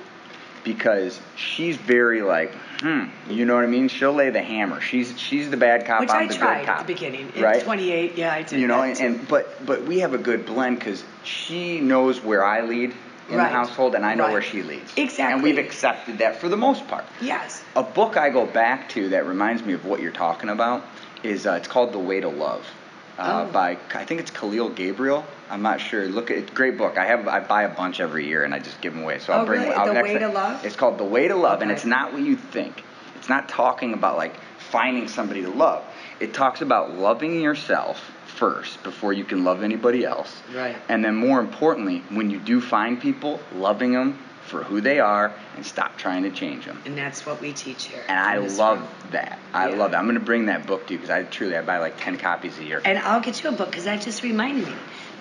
because she's very like, hmm, you know what I mean? She'll lay the hammer. She's she's the bad cop. Which I'm I the tried good cop. at the beginning. right? 28, yeah, I did. you know, and, and but but we have a good blend because she knows where I lead in Right. the household, and I know Right. where she leads. Exactly. And we've accepted that for the most part. yes. A book I go back to that reminds me of what you're talking about is uh, it's called The Way to Love uh, Oh. by I think it's Kahlil Gibran. I'm not sure. Look, it's a great book. I have I buy a bunch every year and I just give them away. So I'll Oh, bring. really? I'll The next Way to Love? It's called The Way to Love, and it's not what you think. It's not talking about like finding somebody to love. It talks about loving yourself first before you can love anybody else. Right. And then more importantly, when you do find people, loving them for who they are and stop trying to change them. And that's what we teach here. And I love room. that. I Yeah. love that. I'm gonna bring that book to you because I truly I buy like ten copies a year. And I'll get you a book because that just reminded me.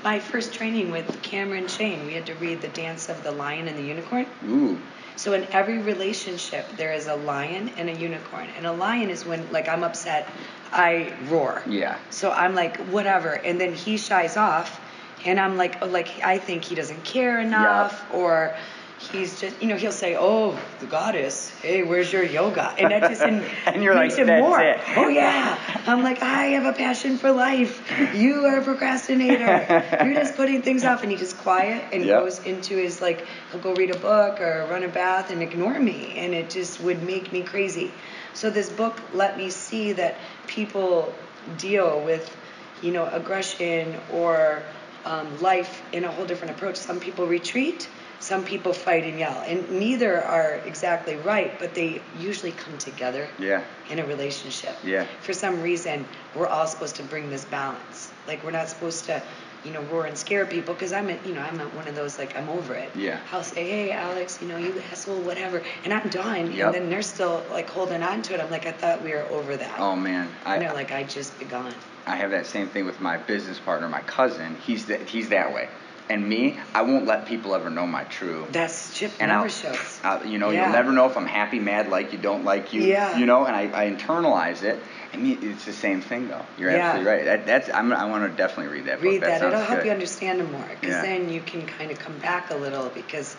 My first training with Cameron Shayne, we had to read The Dance of the Lion and the Unicorn. Ooh, So in every relationship, there is a lion and a unicorn. And a lion is when, like, I'm upset, I roar. yeah, So I'm like, whatever. And then he shies off, and I'm like, oh, like I think he doesn't care enough, or he's just, you know, he'll say, oh, the goddess, hey, where's your yoga? And that just in, And you're makes like, it "That's more. it." Oh yeah. I'm like, I have a passion for life. You are a procrastinator. You're just putting things off, and he just quiet and Yep. goes into his like, he'll go read a book or run a bath and ignore me, and it just would make me crazy. So this book let me see that people deal with, you know, aggression or um, life in a whole different approach. Some people retreat, some people fight and yell, and neither are exactly right, but they usually come together yeah, in a relationship. Yeah. For some reason, we're all supposed to bring this balance. Like we're not supposed to, you know, roar and scare people because I'm, a, you know, I'm a, one of those like I'm over it. Yeah. I'll say, hey, Alex, you know, you asshole, whatever, and I'm done. Yep. And then they're still like holding on to it. I'm like, I thought we were over that. Oh man, I and they're like, I just begun. I have that same thing with my business partner, my cousin. He's that he's that way. And me, I won't let people ever know my true. That's Chip and never I'll, shows. I'll- you know, Yeah. you'll never know if I'm happy, mad, like you, don't like you. Yeah. You know, and I, I internalize it. I mean, it's the same thing though. You're Yeah. absolutely right. That, that's I'm, I want to definitely read that Read book. that. sounds It'll help good. you understand him more because Yeah. then you can kind of come back a little because,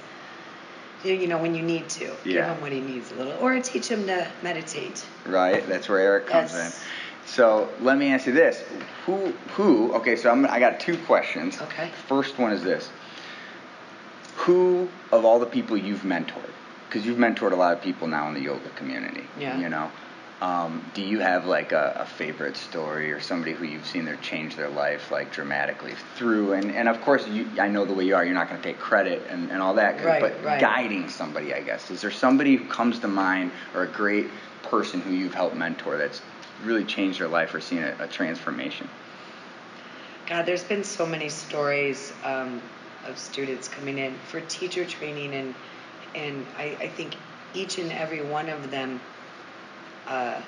you know, when you need to, give Yeah. him what he needs a little, or teach him to meditate. Right. That's where Eric comes That's- in. So let me ask you this: Who? Who? Okay. So I'm, I got two questions. Okay. First one is this: Who of all the people you've mentored? Because you've mentored a lot of people now in the yoga community. Yeah. You know. Um, do you have like a, a favorite story or somebody who you've seen their change their life like dramatically through and, and of course you I know the way you are you're not going to take credit and, and all that. Right, but right. guiding somebody I guess is there somebody who comes to mind or a great person who you've helped mentor that's really changed their life or seen a, a transformation God, there's been so many stories um, of students coming in for teacher training, and and I, I think each and every one of them uh,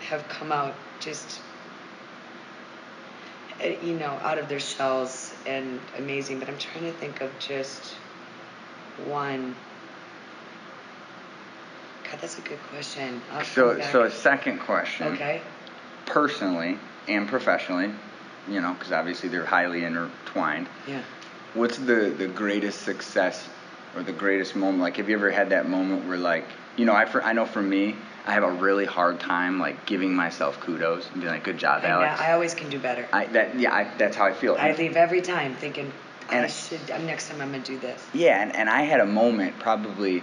have come out just uh, you know out of their shells and amazing. But I'm trying to think of just one. God, that's a good question. I'll so so a second question okay. personally and professionally you know because obviously they're highly intertwined Yeah. What's the the greatest success or the greatest moment? Like, have you ever had that moment where, like, you know, I for, I know for me, I have a really hard time like giving myself kudos and being like, "Good job, I, know- I always can do better. I that yeah, I, that's how I feel. I leave every time thinking I should. Next time I'm gonna do this. Yeah, and, and I had a moment probably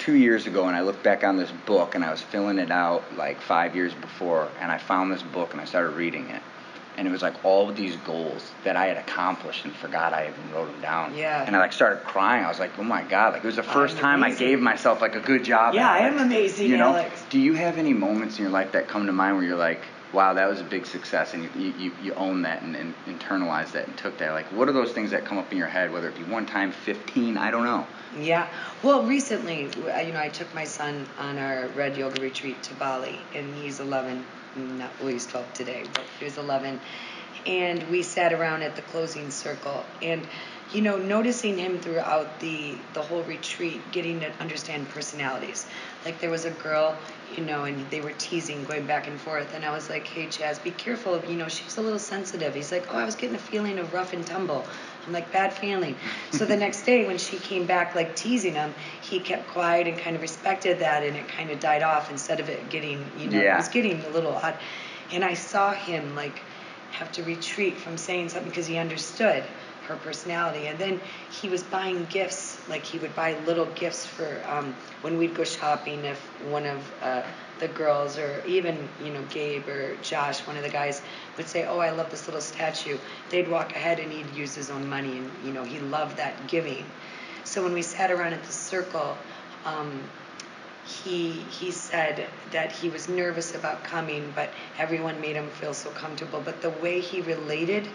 two years ago and I looked back on this book and I was filling it out like five years before and I found this book and I started reading it. And it was like all of these goals that I had accomplished and forgot I even wrote them down. Yeah. And I like started crying. I was like, oh my God. Like it was the 1st I'm time I gave myself like a good job. Yeah, I am amazing, You know? Alex. Do you have any moments in your life that come to mind where you're like, wow, that was a big success and you, you, you own that and, and internalized that and took that? Like what are those things that come up in your head, whether it be one time, 15, I don't know. Yeah. Well, recently, you know, I took my son on our red yoga retreat to Bali, and he's 11. Not well, he's 12 today, but he was 11. And we sat around at the closing circle, and you know, noticing him throughout the the whole retreat, getting to understand personalities. Like there was a girl, you know, and they were teasing, going back and forth, and I was like, "Hey, Chaz, be careful. You know, she's a little sensitive." He's like, "Oh, I was getting a feeling of rough and tumble." I'm like, "Bad feeling." so the next day, when she came back, like teasing him, he kept quiet and kind of respected that, and it kind of died off instead of it getting, you know, Yeah. it was getting a little odd. And I saw him like have to retreat from saying something because he understood her personality. And then he was buying gifts, like he would buy little gifts for um, when we'd go shopping. If one of uh, the girls, or even you know Gabe or Josh, one of the guys, would say, "Oh, I love this little statue," they'd walk ahead and he'd use his own money, and you know he loved that giving. So when we sat around at the circle. Um, he he said that he was nervous about coming, but everyone made him feel so comfortable. But the way he related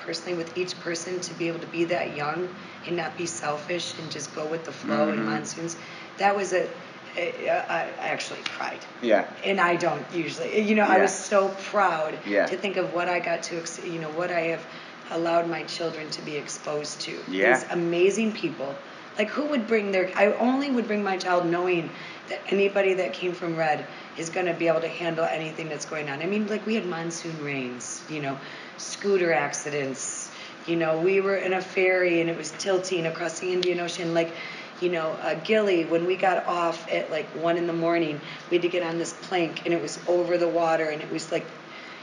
personally with each person to be able to be that young and not be selfish and just go with the flow in Mhm. monsoons, that was a, I I actually cried. Yeah. And I don't usually, you know, I was so proud Yeah. to think of what I got to, ex- you know, what I have allowed my children to be exposed to. Yeah. These amazing people. Like, who would bring their, I only would bring my child knowing that anybody that came from Red is going to be able to handle anything that's going on. I mean, like, we had monsoon rains, you know, scooter accidents. You know, we were in a ferry and it was tilting across the Indian Ocean. Like, you know, uh, Gilly, when we got off at like one in the morning, we had to get on this plank and it was over the water and it was like,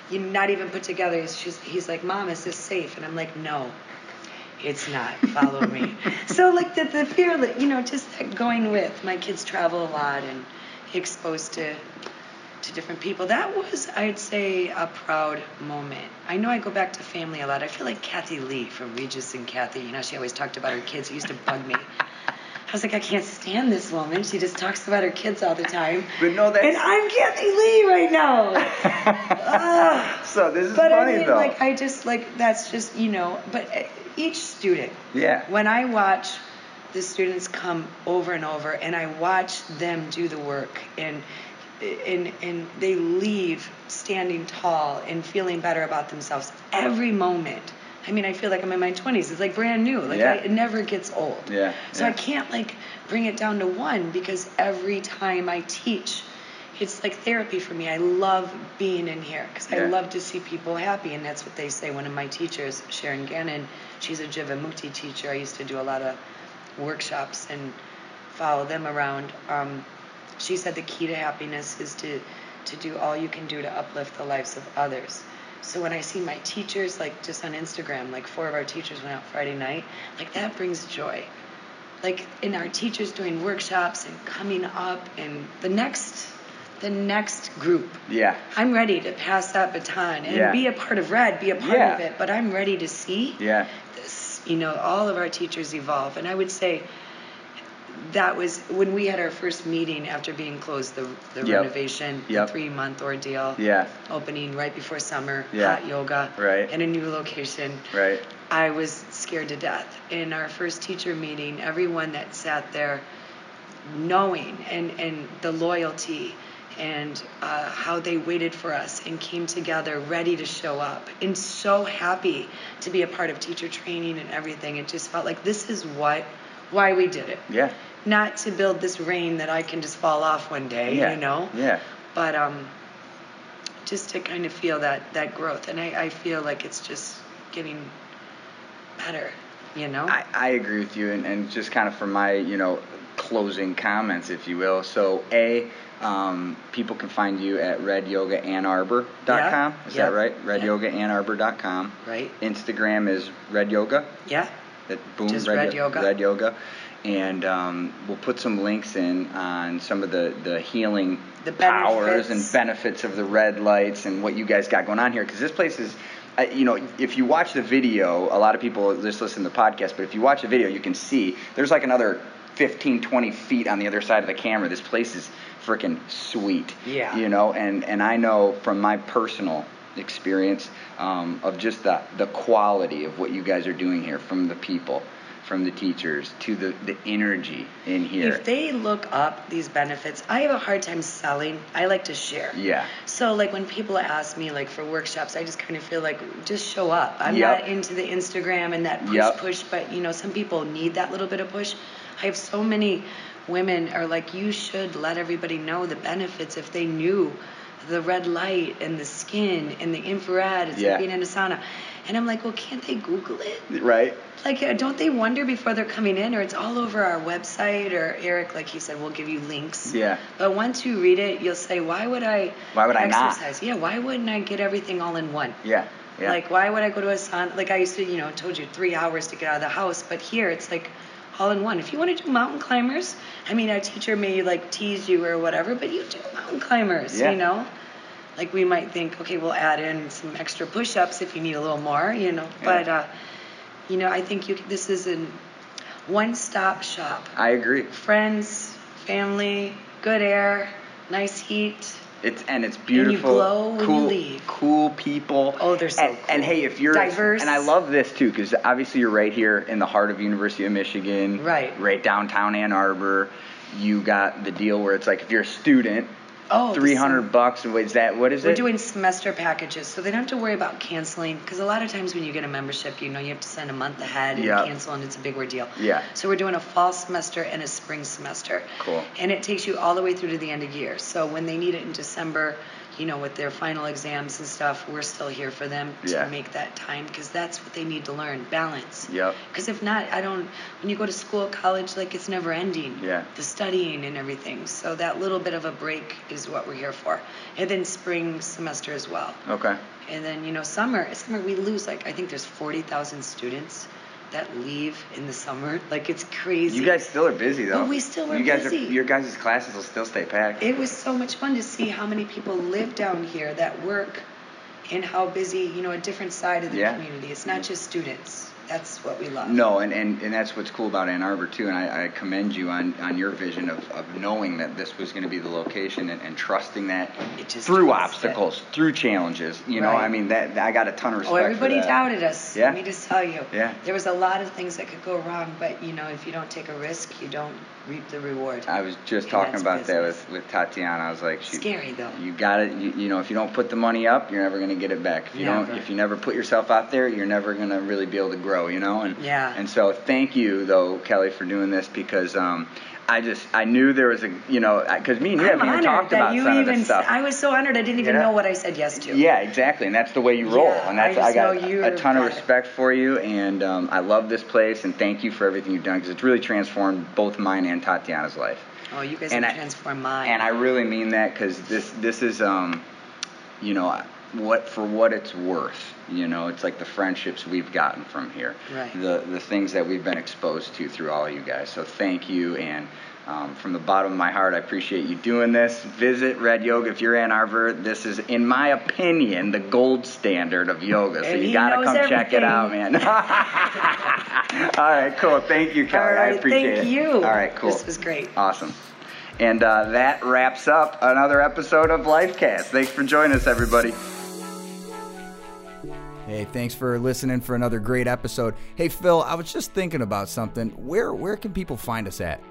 you not even put together. He's, she's, he's like, Mom, is this safe? And I'm like, No, it's not. Follow me. so like the, the fear, that, you know, just that going with. My kids travel a lot and exposed to to different people. That was, I'd say, a proud moment. I know I go back to family a lot. I feel like Kathie Lee from Regis and Kathie. You know, she always talked about her kids. It used to bug me. I was like, I can't stand this woman. She just talks about her kids all the time. But no, that's- And I'm Kathie Lee right now. Ugh. so this is But funny I mean, though. like, I just like that's just you know. But uh, each student, yeah. when I watch the students come over and over, and I watch them do the work, and and and they leave standing tall and feeling better about themselves every moment. I mean, I feel like I'm in my 20s. It's like brand new. Like Yeah. I, it never gets old. Yeah, So I can't like bring it down to one because every time I teach, it's like therapy for me. I love being in here because I love to see people happy, and that's what they say. One of my teachers, Sharon Gannon, she's a Jivamukti teacher. I used to do a lot of workshops and follow them around. Um, she said the key to happiness is to to do all you can do to uplift the lives of others. So when I see my teachers, like just on Instagram, like four of our teachers went out Friday night, like that brings joy. Like in our teachers doing workshops and coming up, and the next, the next group. Yeah. I'm ready to pass that baton and Yeah. be a part of Red, be a part Yeah. of it. But I'm ready to see Yeah. this. You know, all of our teachers evolve, and I would say that was when we had our first meeting after being closed, the the Yep. renovation, Yep. the three month ordeal, Yeah. opening right before summer, Yeah. hot yoga, Right. in a new location. Right. I was scared to death. In our first teacher meeting, everyone that sat there, knowing and, and the loyalty and uh, how they waited for us and came together ready to show up and so happy to be a part of teacher training and everything. It just felt like this is what why we did it. Yeah. Not to build this rain that I can just fall off one day, Yeah. you know Yeah. but um, just to kind of feel that that growth, and I, I feel like it's just getting better, you know. I, I agree with you, and, and just kind of for my, you know, closing comments, if you will. So, A, um, people can find you at redyogaannarbor.com. Yeah, Is yeah, that right? yeah. Redyogaannarbor.com. right? Instagram is redyoga. Yeah. That boom, red, Red Yoga. Red yoga. and um, we'll put some links in on some of the the healing The powers and benefits. benefits of the red lights and what you guys got going on here because this place is. Uh, you know, if you watch the video, a lot of people just listen to the podcast, but if you watch the video, you can see there's like another 15, 20 feet on the other side of the camera. This place is freaking sweet. Yeah. You know, and, and I know from my personal experience um, of just the, the quality of what you guys are doing here from the people, from the teachers, to the, the energy in here. If they look up these benefits, I have a hard time selling. I like to share. yeah. So like when people ask me like for workshops, I just kind of feel like just show up. I'm Yep. not into the Instagram and that push Yep. push, but you know some people need that little bit of push. I have so many women are like you should let everybody know the benefits if they knew the red light and the skin and the infrared. It's Yeah. like being in a sauna. And I'm like, well, can't they Google it? Right? Like, uh, don't they wonder before they're coming in, or it's all over our website, or Eric, like he said, we'll give you links. Yeah. But once you read it, you'll say, why would I? Why would I not? exercise? Yeah. Why wouldn't I get everything all in one? Yeah. Yeah. Like, why would I go to a sauna? Like I used to, you know, told you three hours to get out of the house, but here it's like all in one. If you want to do mountain climbers, I mean, our teacher may like tease you or whatever, but you do mountain climbers, Yeah. you know. Like we might think, okay, we'll add in some extra push-ups if you need a little more, you know. Yeah. But uh, you know, I think you this is a one-stop shop. I agree. Friends, family, good air, nice heat. It's and it's beautiful. you cool, cool people. Oh, they're so and, cool. and hey, if you're Diverse. and I love this too because obviously you're right here in the heart of University of Michigan, Right. Right downtown Ann Arbor. You got the deal where it's like if you're a student, Oh, three hundred bucks. Is that what is it? We're doing semester packages, so they don't have to worry about canceling. Because a lot of times when you get a membership, you know you have to send a month ahead and Yep. cancel, and it's a big ordeal. Yeah. So we're doing a fall semester and a spring semester. Cool. And it takes you all the way through to the end of year. So when they need it in December, you know, with their final exams and stuff, we're still here for them to Yeah. make that time because that's what they need to learn balance. Yep. Because if not, I don't. When you go to school, college, like it's never ending. Yeah. The studying and everything. So that little bit of a break is what we're here for. And then spring semester as well. Okay. And then you know summer. Summer we lose like I think there's forty thousand students that leave in the summer. Like it's crazy. You guys still are busy though. But we still are You guys busy. are. Your guys' classes will still stay packed. It was so much fun to see how many people live down here that work, and how busy you know a different side of the Yeah. community. It's not just students. That's what we love. No, and, and, and that's what's cool about Ann Arbor too, and I, I commend you on, on your vision of, of knowing that this was going to be the location and, and trusting that It just through trust it. obstacles, through challenges. You know, I mean that I got a ton of respect. Oh, everybody doubted us. Yeah. Let me just tell you. Yeah. There was a lot of things that could go wrong, but you know, if you don't take a risk, you don't reap the reward. I was just And talking about that with, with Tatiana. I was like, she, Scary though. You got it. You, you know, if you don't put the money up, you're never going to get it back. If you don't, if you never put yourself out there, you're never going to really be able to grow. You know, and Yeah. And so, thank you though, Kelli, for doing this because um, I just I knew there was a you know because me and you I'm haven't even talked about you some of even. this stuff. I was so honored. I didn't even Yeah. know what I said yes to. Yeah, exactly, and that's the way you roll, Yeah, and that's I I, got know you're a ton of it. respect for you, and um, I love this place, and thank you for everything you've done because it's really transformed both mine and Tatiana's life. Oh, you guys And have I- transformed mine. And I really mean that because this this is um, you know, what for what it's worth. You know, it's like the friendships we've gotten from here, Right. the the things that we've been exposed to through all of you guys. So thank you, and um, from the bottom of my heart, I appreciate you doing this. Visit Red Yoga if you're Ann Arbor. This is, in my opinion, the gold standard of yoga. So And you gotta come check it out, man. all right, cool. Thank you, Kelli. All I right, appreciate thank it. you. All right, cool. This was great. Awesome. And uh, that wraps up another episode of Lifecast. Thanks for joining us, everybody. Hey, thanks for listening for another great episode. Hey, Phil, I was just thinking about something. Where where can people find us at?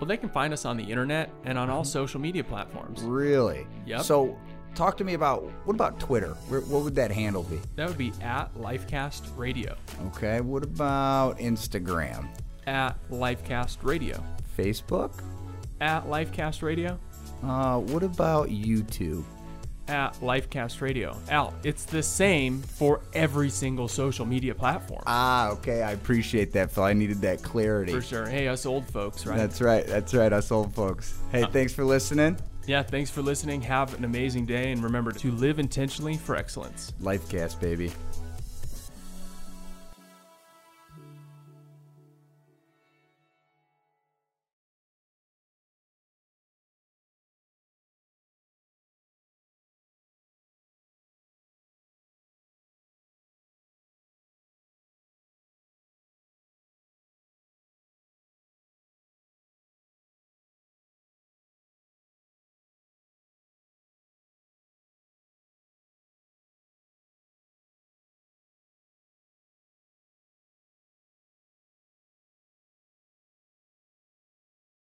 Well, they can find us on the internet and on all social media platforms. Really? Yep. So, talk to me about what about Twitter? Where, what would that handle be? That would be at Lifecast Radio. Okay. What about Instagram, At Lifecast Radio. Facebook? At Lifecast Radio. Uh, what about YouTube? At Lifecast Radio. Al, it's the same for every single social media platform. Ah, okay. I appreciate that, Phil. I needed that clarity. For sure. Hey, us old folks, right? That's right. That's right. Us old folks. Hey, thanks for listening. yeah, thanks for listening. Have an amazing day and remember to live intentionally for excellence. Lifecast, baby.